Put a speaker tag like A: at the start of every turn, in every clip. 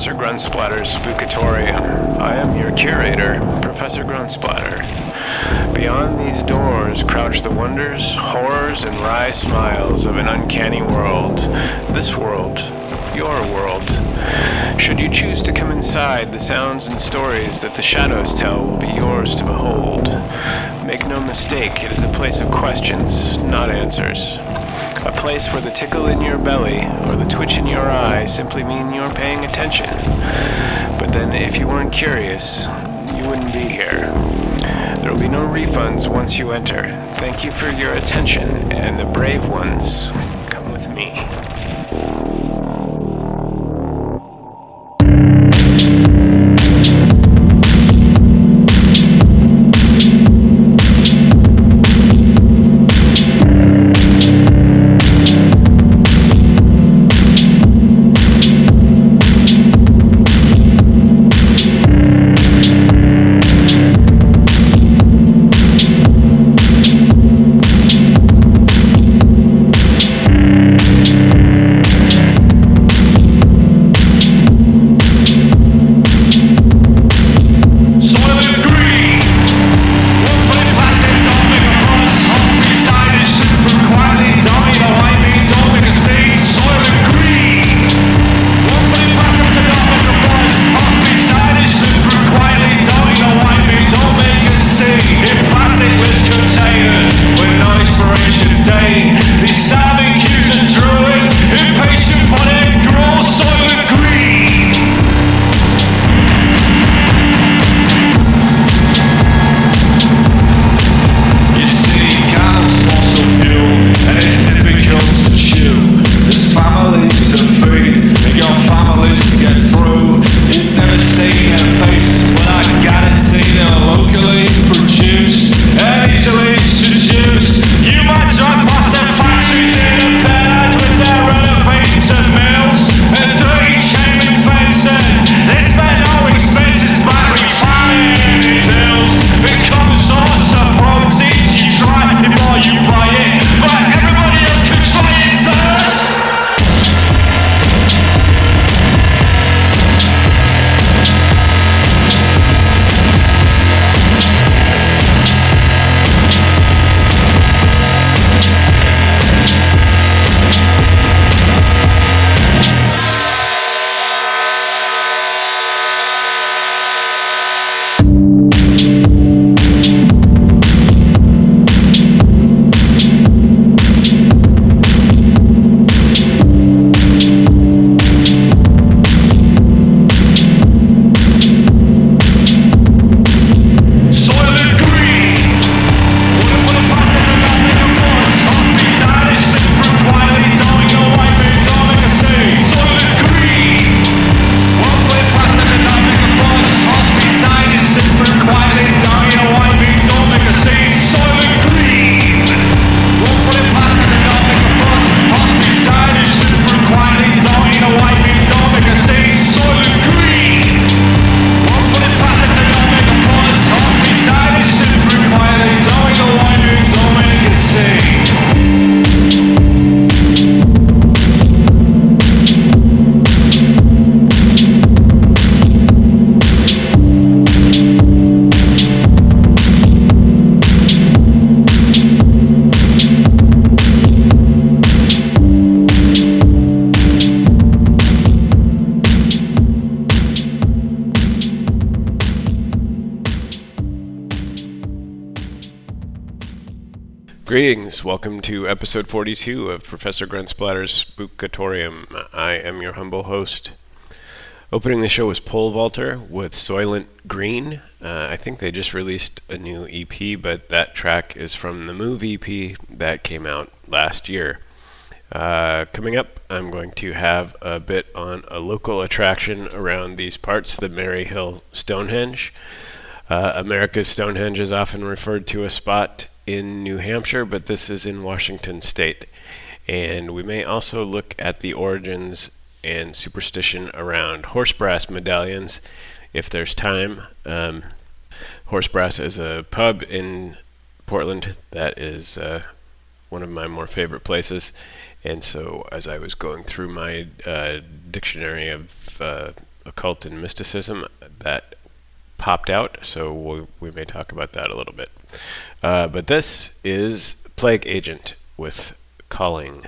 A: Professor Grunsplatter's Spookatorium. I am your curator, Professor Grunsplatter. Beyond these doors crouch the wonders, horrors, and wry smiles of an uncanny world. This world, your world. Should you choose to come inside, the sounds and stories that the shadows tell will be yours to behold. Make no mistake, it is a place of questions, not answers. A place where the tickle in your belly or the twitch in your eye simply mean you're paying attention. But then, if you weren't curious, you wouldn't be here. There will be no refunds once you enter. Thank you for your attention, and the brave ones, come with me. Greetings. Welcome to episode 42 of Professor Grunsplatter's Spookatorium. I am your humble host. Opening the show was Polevaulter with Soylent Green. Uh, I think they just released a new EP, but that track is from the Move EP that came out last year. Uh, coming up, I'm going to have a bit on a local attraction around these parts, the Maryhill Stonehenge. Uh, America's Stonehenge is often referred to a spot in New Hampshire, but this is in Washington State. And we may also look at the origins and superstition around horse brass medallions if there's time. Um, horse brass is a pub in Portland that is uh, one of my more favorite places. And so, as I was going through my uh, dictionary of uh, occult and mysticism that popped out, so we, we may talk about that a little bit. Uh, but this is Plague Agent with Calling.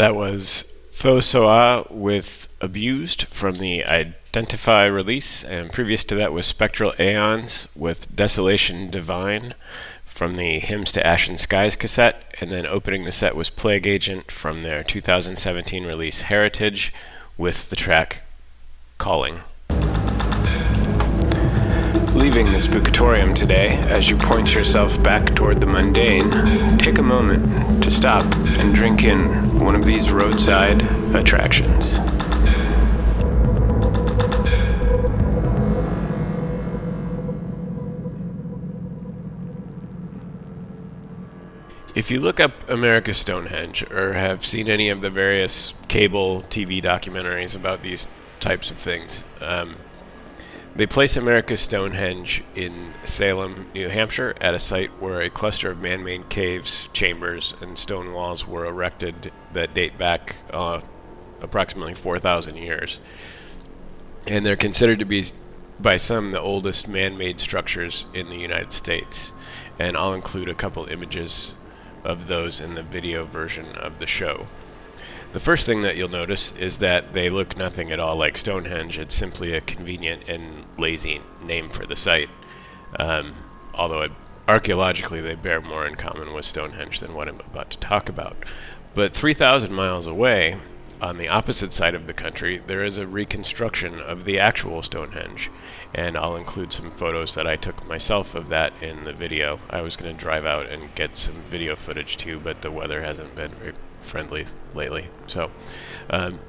A: That was Tho-So-Aa with Abused from the Identify release, and previous to that was Spectral Aeons with Desolation Divine from the Hymns to Ashen Skies cassette, and then opening the set was Plague Agent from their 2017 release Heritage with the track Calling. Leaving the Spookatorium today, as you point yourself back toward the mundane, take a moment to stop and drink in one of these roadside attractions. If you look up America's Stonehenge or have seen any of the various cable TV documentaries about these types of things, um, they place America's Stonehenge in Salem, New Hampshire, at a site where a cluster of man made caves, chambers, and stone walls were erected that date back uh, approximately 4,000 years. And they're considered to be, by some, the oldest man made structures in the United States. And I'll include a couple images of those in the video version of the show. The first thing that you'll notice is that they look nothing at all like Stonehenge. It's simply a convenient and lazy name for the site. Um, although it, archaeologically they bear more in common with Stonehenge than what I'm about to talk about. But 3,000 miles away, on the opposite side of the country, there is a reconstruction of the actual Stonehenge. And I'll include some photos that I took myself of that in the video. I was going to drive out and get some video footage too, but the weather hasn't been very friendly lately. So, um,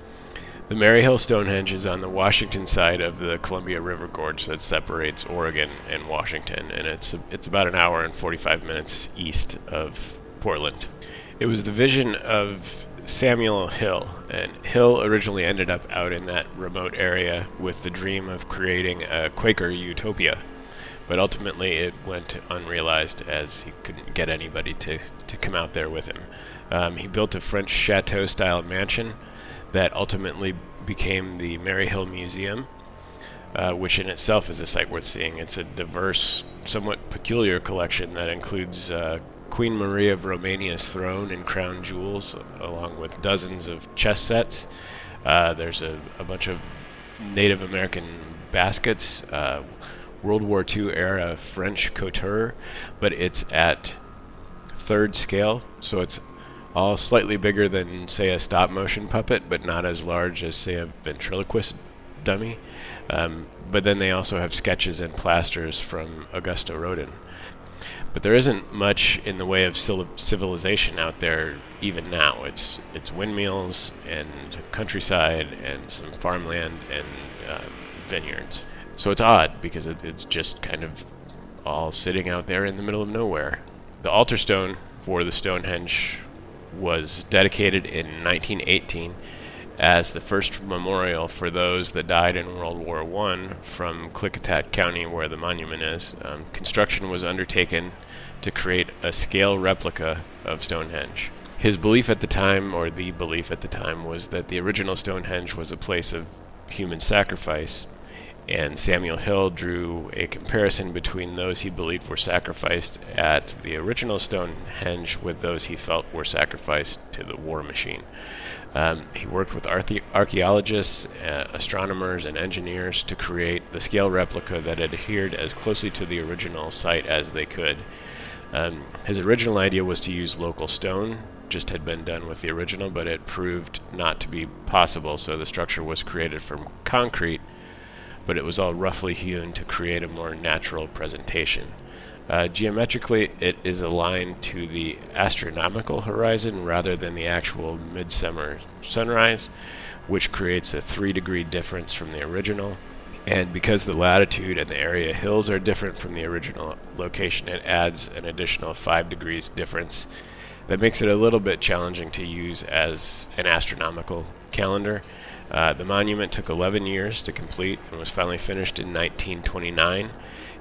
A: the Maryhill Stonehenge is on the Washington side of the Columbia River Gorge that separates Oregon and Washington, and it's it's about an hour and 45 minutes east of Portland. It was the vision of Samuel Hill, and Hill originally ended up out in that remote area with the dream of creating a Quaker utopia, but ultimately it went unrealized as he couldn't get anybody to, to come out there with him. Um, he built a French chateau style mansion that ultimately became the Maryhill Museum, uh, which in itself is a site worth seeing. It's a diverse, somewhat peculiar collection that includes uh, Queen Maria of Romania's throne and crown jewels, along with dozens of chess sets. Uh, there's a, a, bunch of Native American baskets, uh, World War II era French couture, but it's at third scale, so it's all slightly bigger than, say, a stop motion puppet, but not as large as, say, a ventriloquist dummy. Um, but then they also have sketches and plasters from Auguste Rodin. But there isn't much in the way of civilization out there even now. It's it's windmills and countryside and some farmland and uh, vineyards. So it's odd because it, it's just kind of all sitting out there in the middle of nowhere. The altar stone for the Stonehenge was dedicated in 1918 as the first memorial for those that died in World War I from Klickitat County, where the monument is. Um, construction was undertaken to create a scale replica of Stonehenge. His belief at the time, or the belief at the time, was that the original Stonehenge was a place of human sacrifice, and Samuel Hill drew a comparison between those he believed were sacrificed at the original Stonehenge with those he felt were sacrificed to the war machine. Um, he worked with archaeologists, uh, astronomers, and engineers to create the scale replica that adhered as closely to the original site as they could. Um, his original idea was to use local stone, just had been done with the original, but it proved not to be possible, so the structure was created from concrete but it was all roughly hewn to create a more natural presentation. Uh, geometrically, it is aligned to the astronomical horizon rather than the actual midsummer sunrise, which creates a three degree difference from the original. And because the latitude and the area hills are different from the original location, it adds an additional five degrees difference. That makes it a little bit challenging to use as an astronomical calendar. Uh, the monument took 11 years to complete and was finally finished in 1929.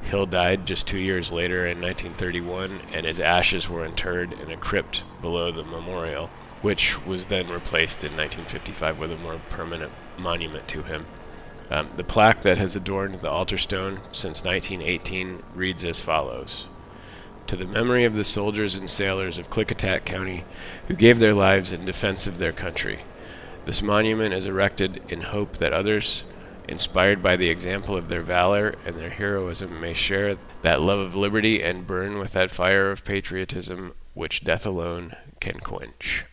A: Hill died just two years later in 1931, and his ashes were interred in a crypt below the memorial, which was then replaced in 1955 with a more permanent monument to him. Um, the plaque that has adorned the altar stone since 1918 reads as follows to the memory of the soldiers and sailors of Klickitat County who gave their lives in defense of their country. This monument is erected in hope that others, inspired by the example of their valor and their heroism, may share that love of liberty and burn with that fire of patriotism which death alone can quench.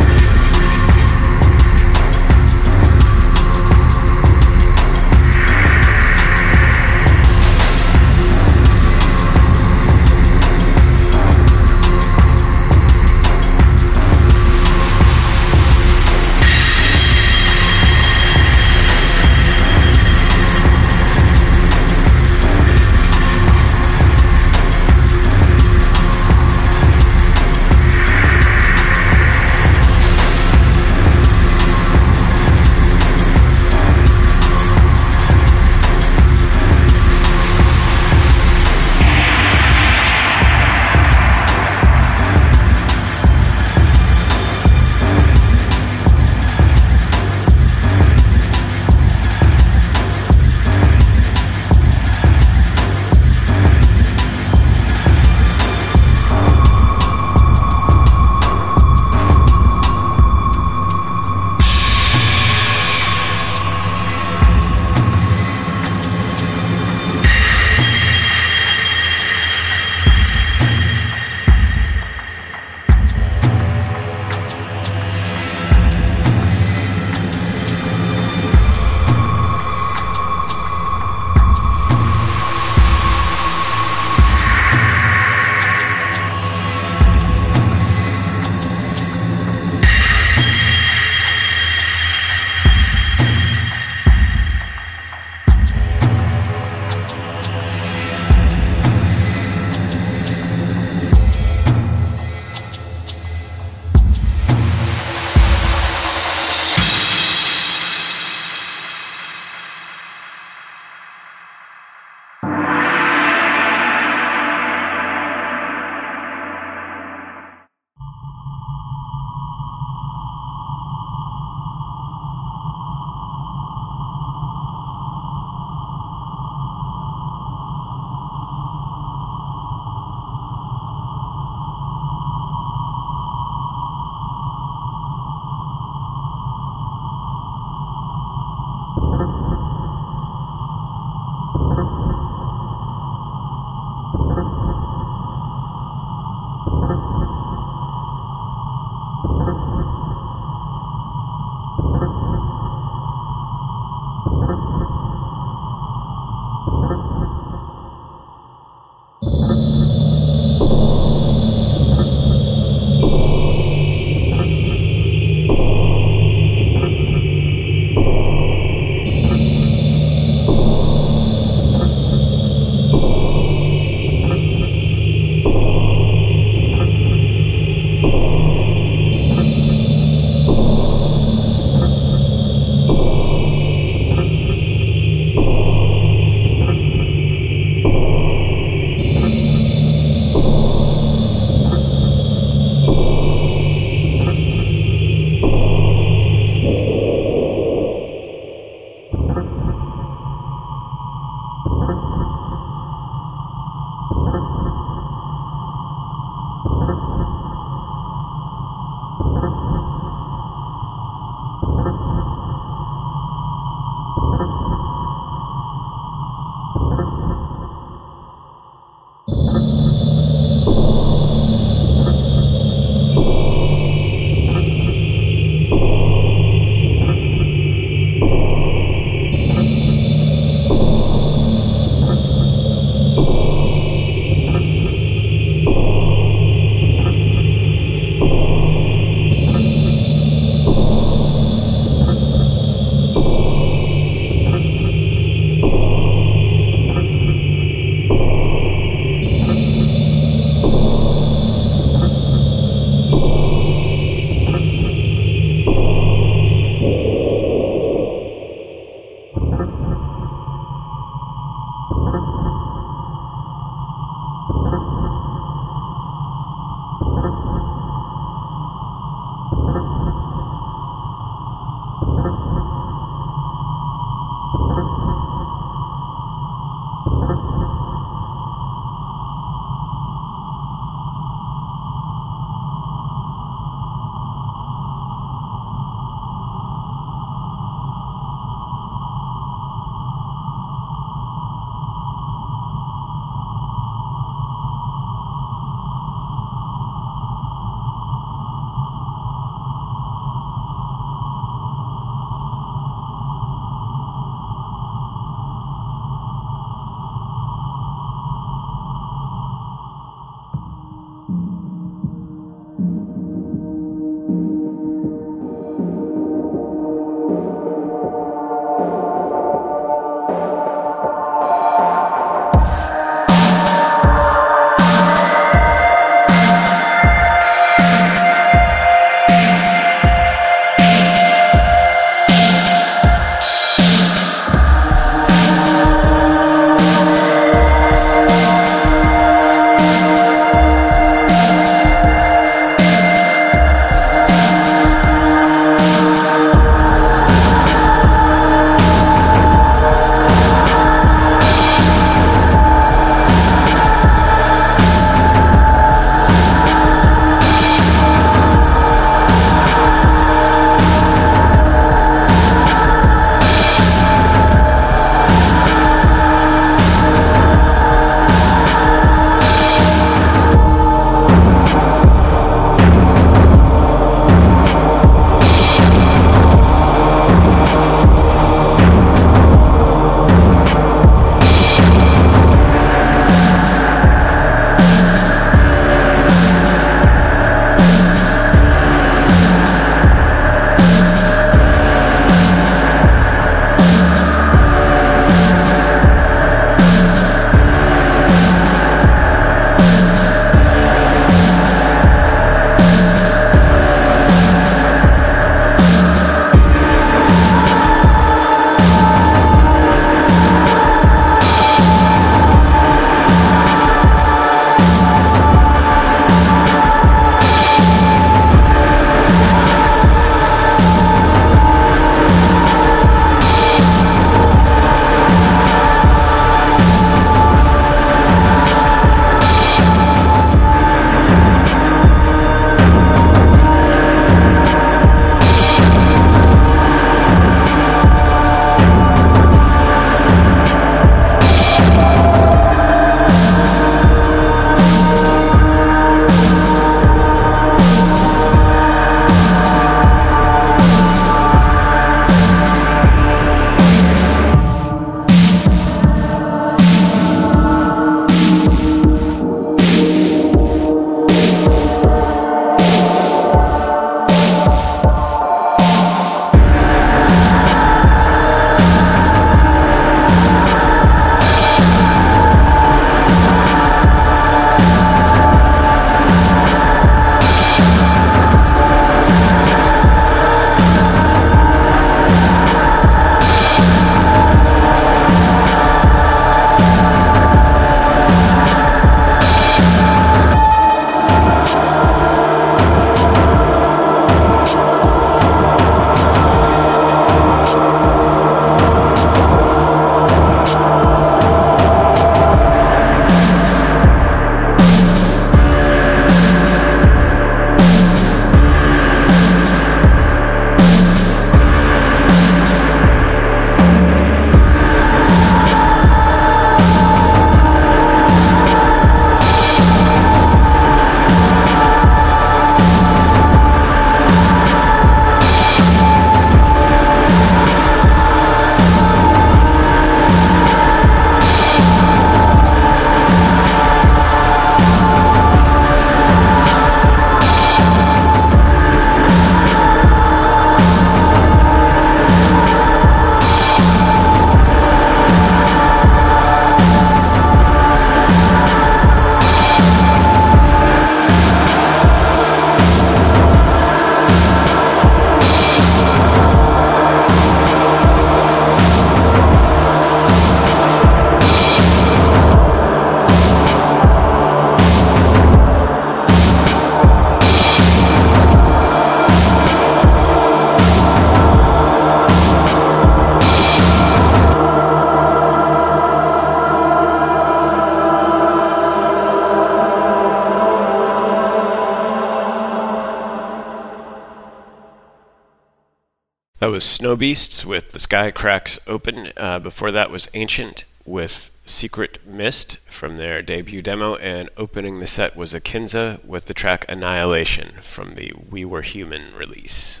A: Was Snowbeasts with The Sky Cracks Open. Uh, before that was Anchient with Secret Mist from their debut demo, and opening the set was Akinsa with the track Annihilation from the We Were Human release.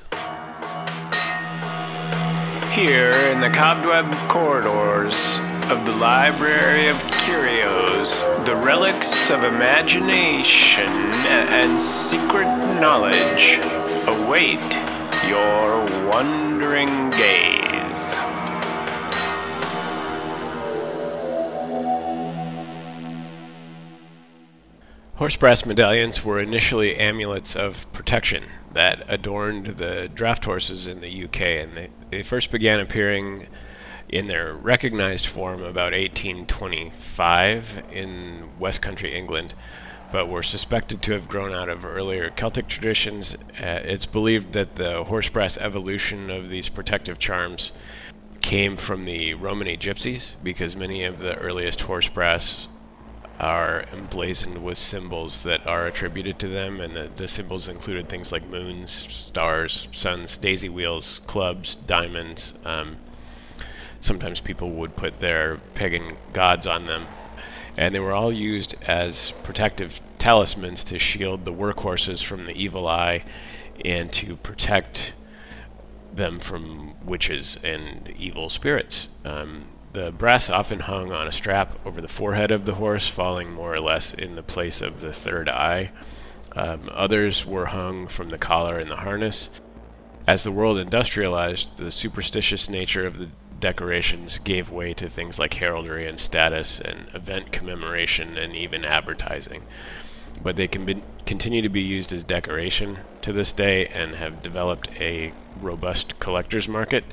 A: Here in the cobweb corridors of the Library of Curios, the relics of imagination and secret knowledge await your wondering gaze. Horse brass medallions were initially amulets of protection that adorned the draft horses in the UK, and they, they first began appearing in their recognized form about 1825 in West Country, England, but were suspected to have grown out of earlier Celtic traditions. Uh, it's believed that the horse brass evolution of these protective charms came from the Romany gypsies, because many of the earliest horse brass are emblazoned with symbols that are attributed to them, and the, the, symbols included things like moons, stars, suns, daisy wheels, clubs, diamonds. Um, sometimes people would put their pagan gods on them, and they were all used as protective talismans to shield the workhorses from the evil eye and to protect them from witches and evil spirits. Um, the brass often hung on a strap over the forehead of the horse, falling more or less in the place of the third eye. Um, others were hung from the collar and the harness. As the world industrialized, the superstitious nature of the decorations gave way to things like heraldry and status and event commemoration and even advertising. But they can be, continue to be used as decoration to this day and have developed a robust collector's market.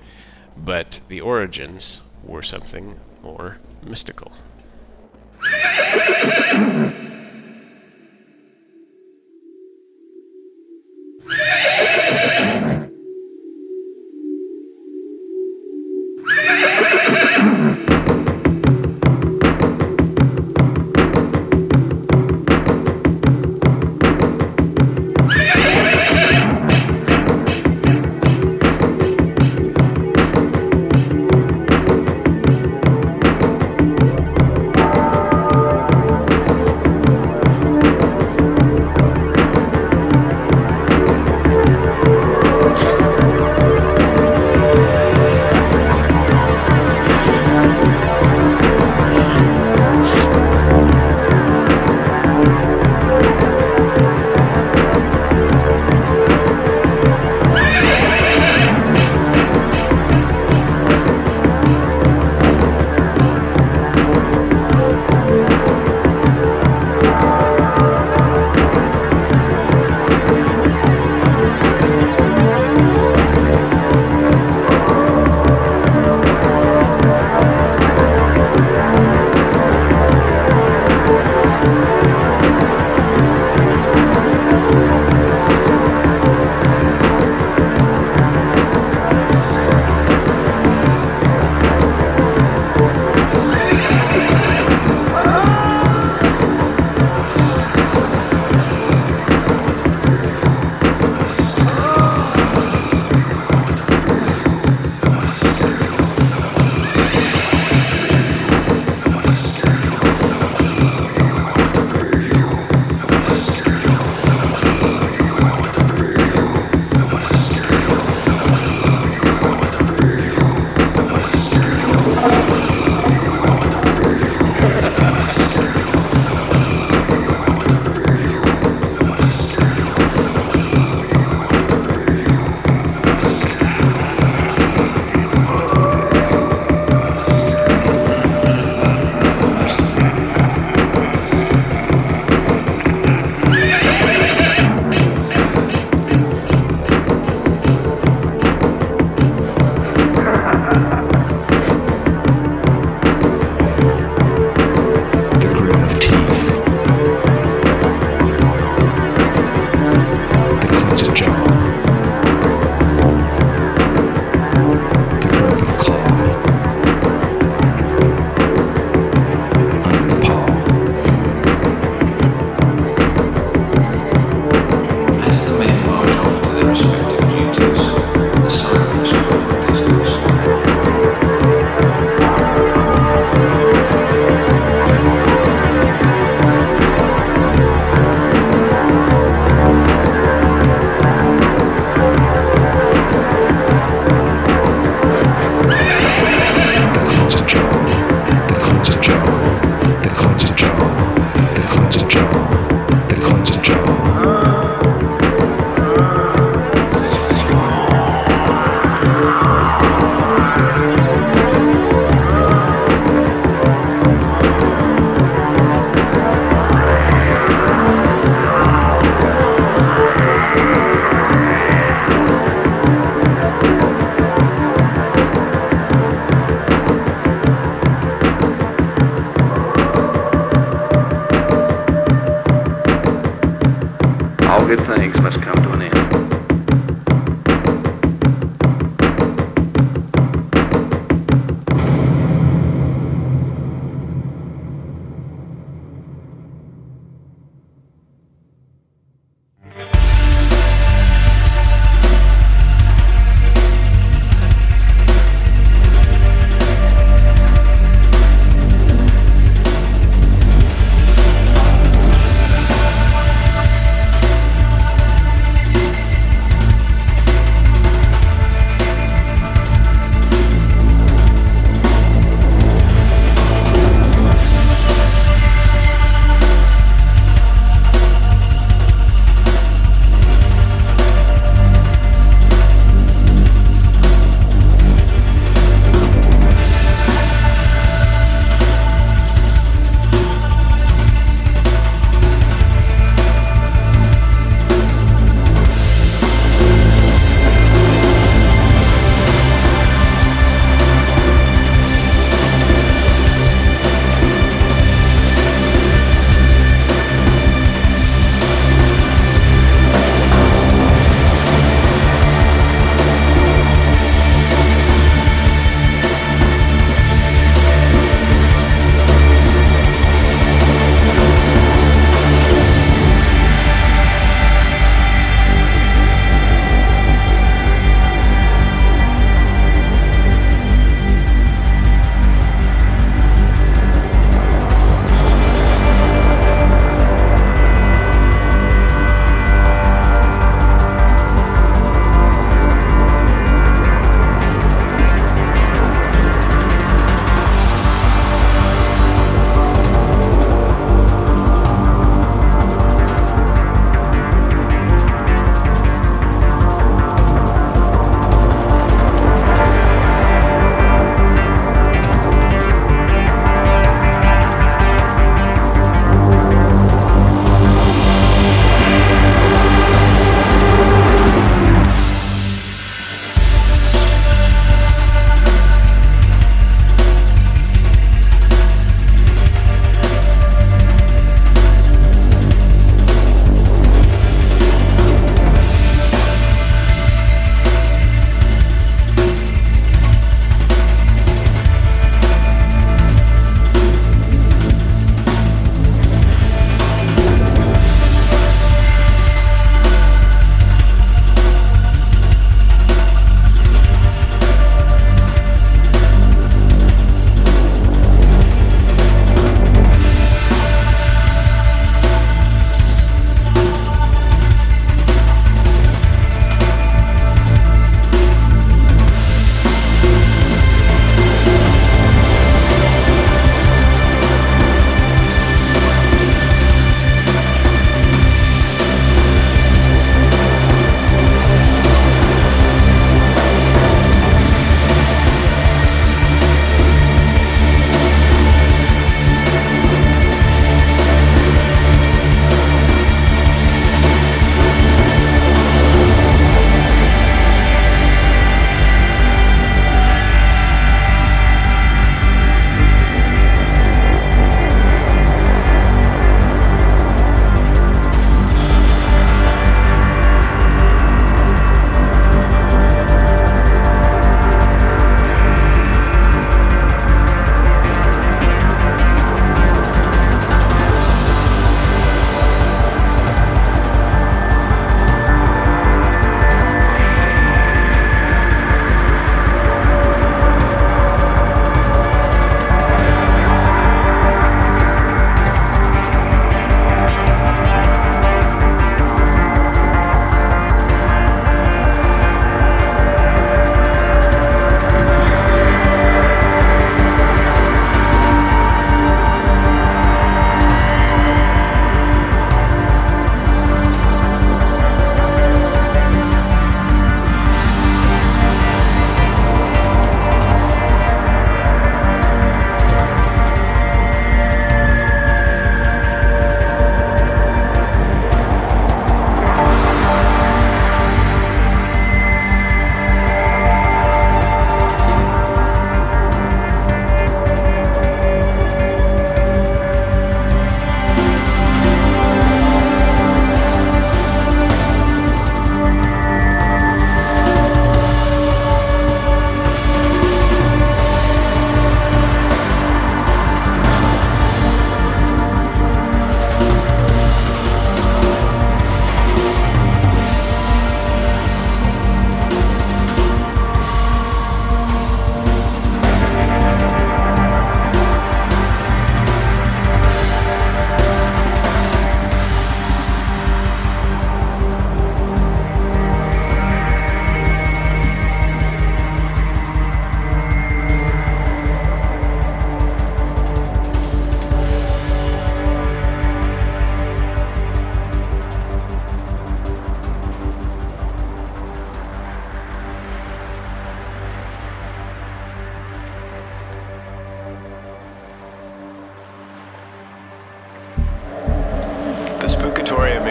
A: But the origins were something more mystical.
B: Come to an end.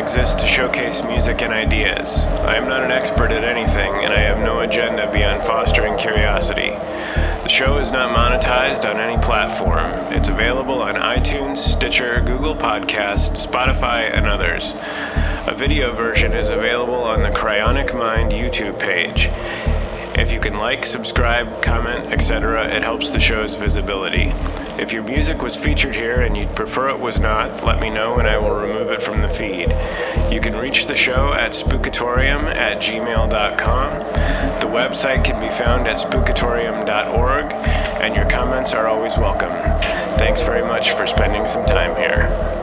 A: Exists to showcase music and ideas. I am not an expert at anything, and I have no agenda beyond fostering curiosity. The show is not monetized on any platform. It's available on iTunes, Stitcher, Google Podcasts, Spotify, and others. A video version is available on the Cryonic Mind YouTube page. If you can like, subscribe, comment, etc., it helps the show's visibility. If your music was featured here and you'd prefer it was not, let me know and I will remove it from the feed. You can reach the show at spookatorium at gmail.com. The website can be found at spookatorium.org, and your comments are always welcome. Thanks very much for spending some time here.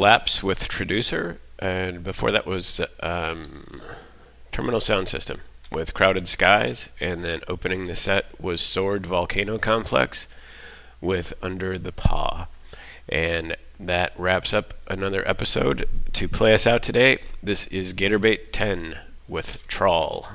A: Kollaps with Traducer, and before that was um, Terminal Sound System with Crowded Skies, and then opening the set was Sword Volcano Complex with Under the Paw. And that wraps up another episode. To play us out today, this is Gator Bait 10 with Trawl.